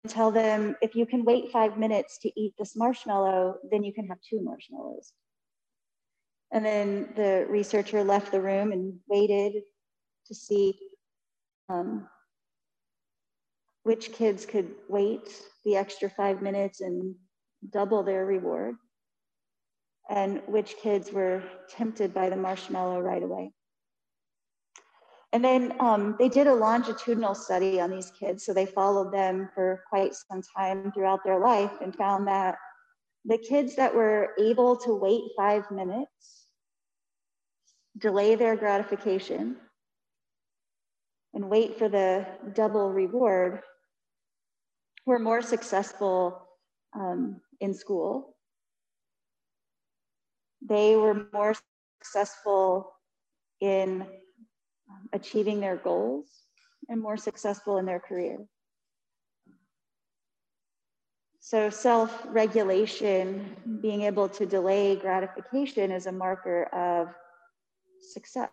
S2: Tell them if you can wait five minutes to eat this marshmallow, then you can have two marshmallows. And then the researcher left the room and waited to see um, which kids could wait the extra five minutes and double their reward, and which kids were tempted by the marshmallow right away. And then um, they did a longitudinal study on these kids. So they followed them for quite some time throughout their life and found that the kids that were able to wait five minutes, delay their gratification, and wait for the double reward were more successful um, in school. They were more successful in um, achieving their goals and more successful in their career. So, self regulation, being able to delay gratification, is a marker of success,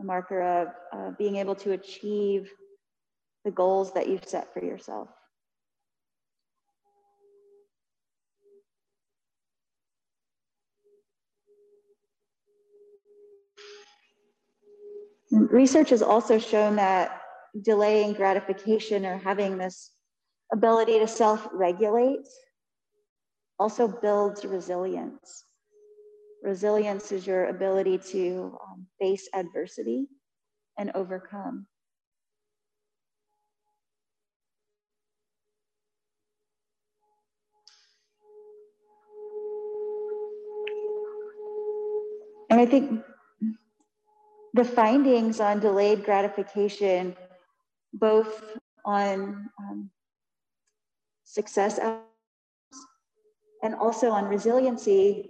S2: a marker of uh, being able to achieve the goals that you've set for yourself. Research has also shown that delaying gratification or having this ability to self regulate also builds resilience. Resilience is your ability to um, face adversity and overcome. And I think the findings on delayed gratification, both on um, success and also on resiliency,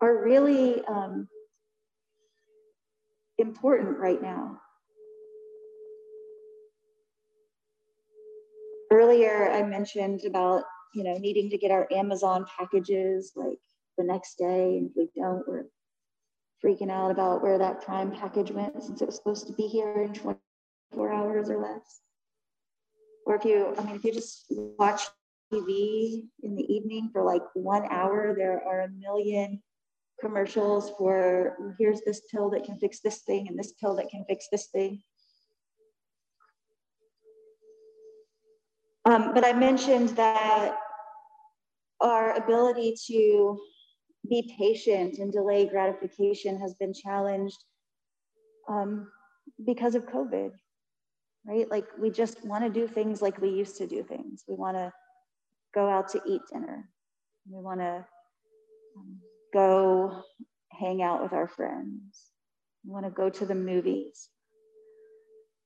S2: are really um, important right now. Earlier, I mentioned about you know needing to get our Amazon packages like the next day. And if we don't, we're freaking out about where that prime package went since it was supposed to be here in 24 hours or less. Or if you, I mean, if you just watch TV in the evening for like one hour, there are a million commercials for here's this pill that can fix this thing and this pill that can fix this thing. Um, but I mentioned that our ability to be patient and delay gratification has been challenged um, because of COVID, right? Like we just want to do things like we used to do things. We want to go out to eat dinner. We want to um, go hang out with our friends. We want to go to the movies,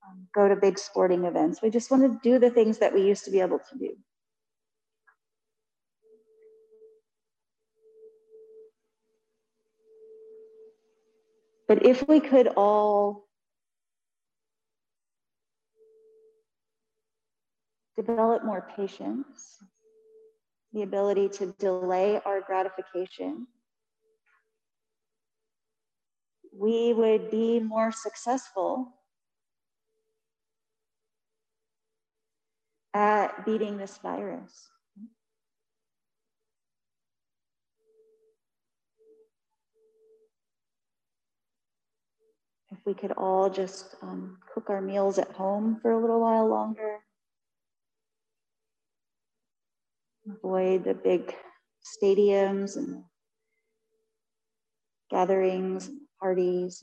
S2: um, go to big sporting events. We just want to do the things that we used to be able to do. But if we could all develop more patience, the ability to delay our gratification, we would be more successful at beating this virus. We could all just um, cook our meals at home for a little while longer, avoid the big stadiums and gatherings, parties.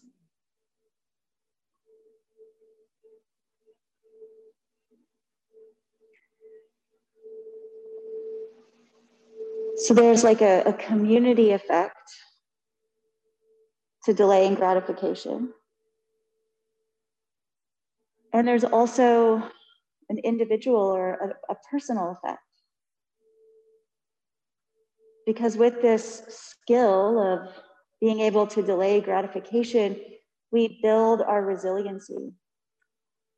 S2: So there's like a, a community effect to delaying gratification. And there's also an individual or a, a personal effect. because with this skill of being able to delay gratification, we build our resiliency,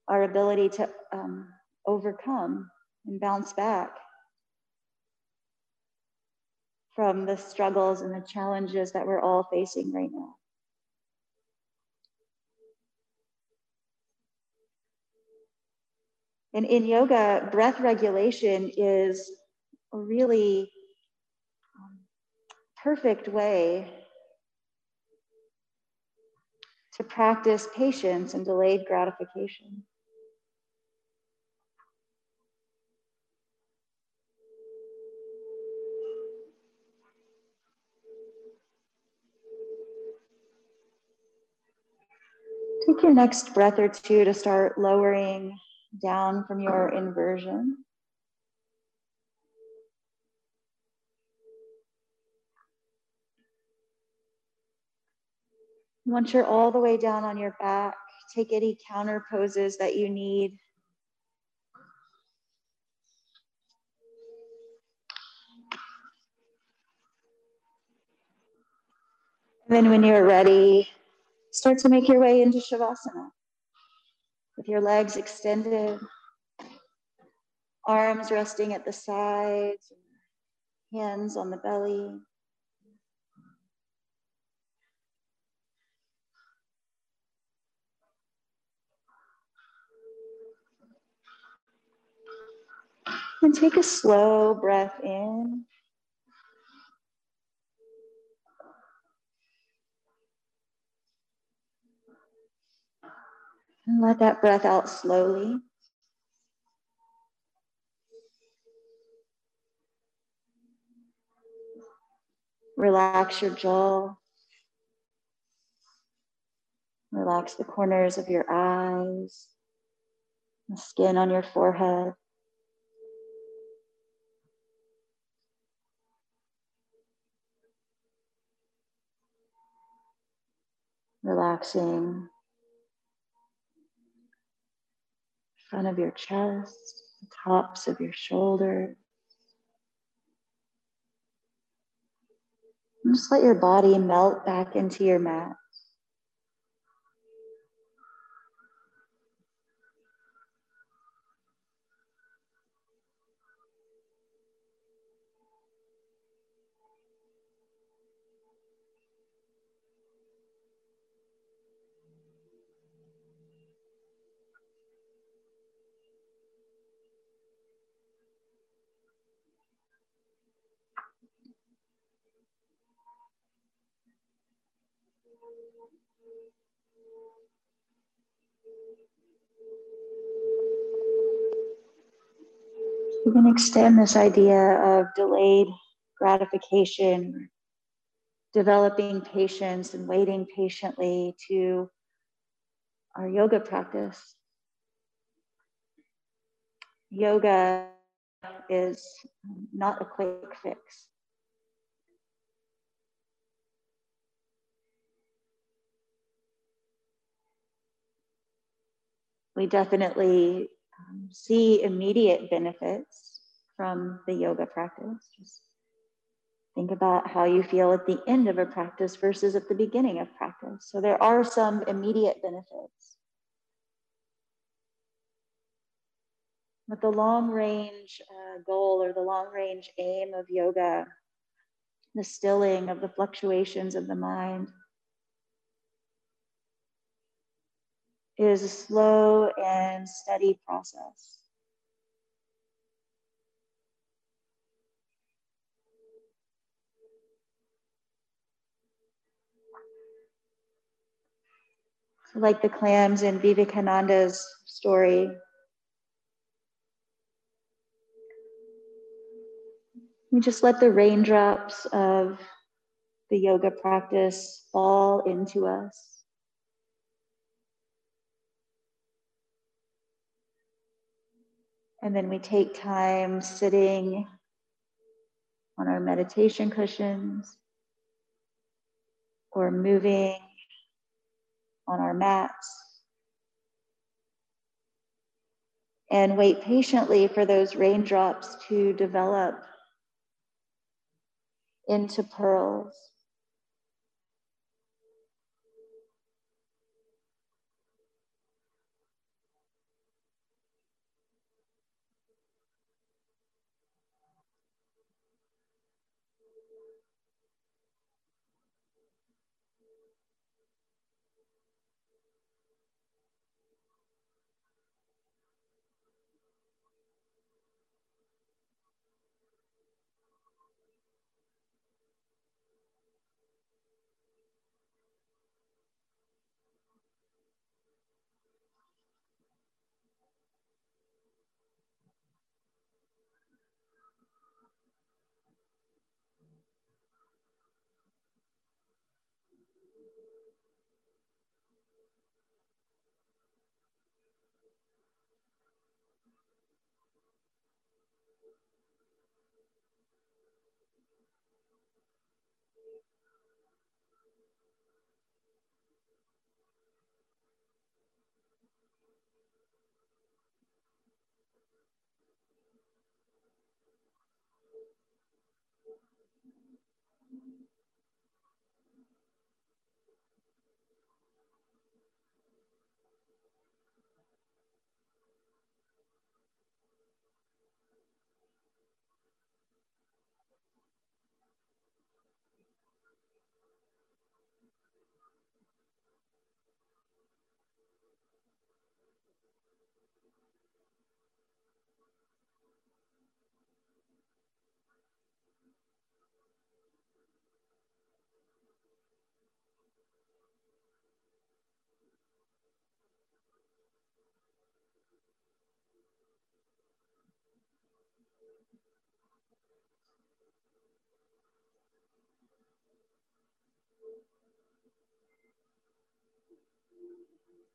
S2: our ability to um, overcome and bounce back from the struggles and the challenges that we're all facing right now. And in yoga, breath regulation is a really um, perfect way to practice patience and delayed gratification. Take your next breath or two to start lowering down from your inversion. Once you're all the way down on your back, take any counter poses that you need. And then when you're ready, start to make your way into Shavasana with your legs extended, arms resting at the sides, hands on the belly. And take a slow breath in. And let that breath out slowly. Relax your jaw. Relax the corners of your eyes, the skin on your forehead. Relaxing front of your chest, the tops of your shoulders. Just let your body melt back into your mat. We can extend this idea of delayed gratification, developing patience and waiting patiently to our yoga practice. Yoga is not a quick fix. We definitely um, see immediate benefits from the yoga practice. Just think about how you feel at the end of a practice versus at the beginning of practice. So there are some immediate benefits. But the long range uh, goal or the long range aim of yoga, the stilling of the fluctuations of the mind, is a slow and steady process. like the clams in Vivekananda's story. We just let the raindrops of the yoga practice fall into us. And then we take time sitting on our meditation cushions or moving on our mats. And wait patiently for those raindrops to develop into pearls.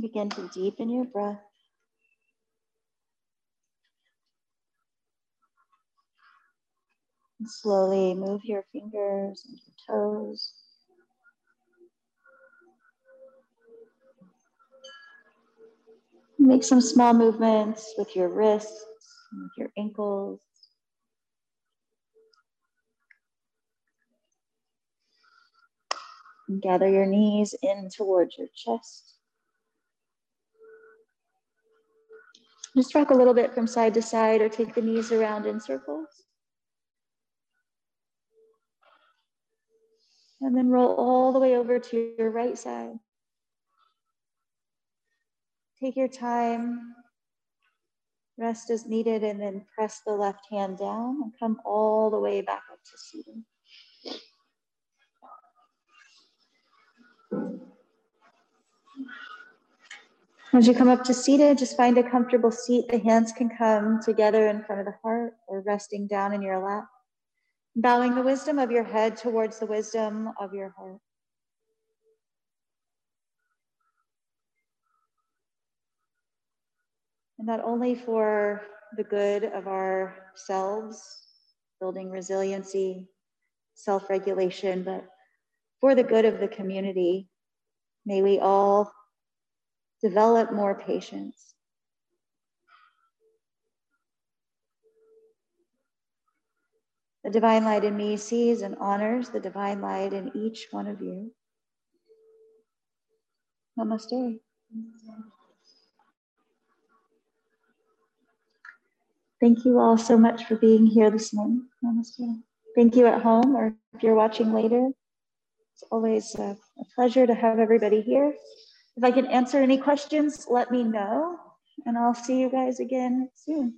S2: Begin to deepen your breath. And slowly move your fingers and your toes. Make some small movements with your wrists, with your ankles. And gather your knees in towards your chest. Just rock a little bit from side to side or take the knees around in circles. And then roll all the way over to your right side. Take your time, rest as needed, and then press the left hand down and come all the way back up to seated. As you come up to seated, just find a comfortable seat. The hands can come together in front of the heart or resting down in your lap. Bowing the wisdom of your head towards the wisdom of your heart. And not only for the good of ourselves, building resiliency, self regulation, but for the good of the community, may we all develop more patience. The divine light in me sees and honors the divine light in each one of you. Namaste. Thank you all so much for being here this morning. Namaste. Thank you at home or if you're watching later. It's always a, a pleasure to have everybody here. If I can answer any questions, let me know, and I'll see you guys again soon.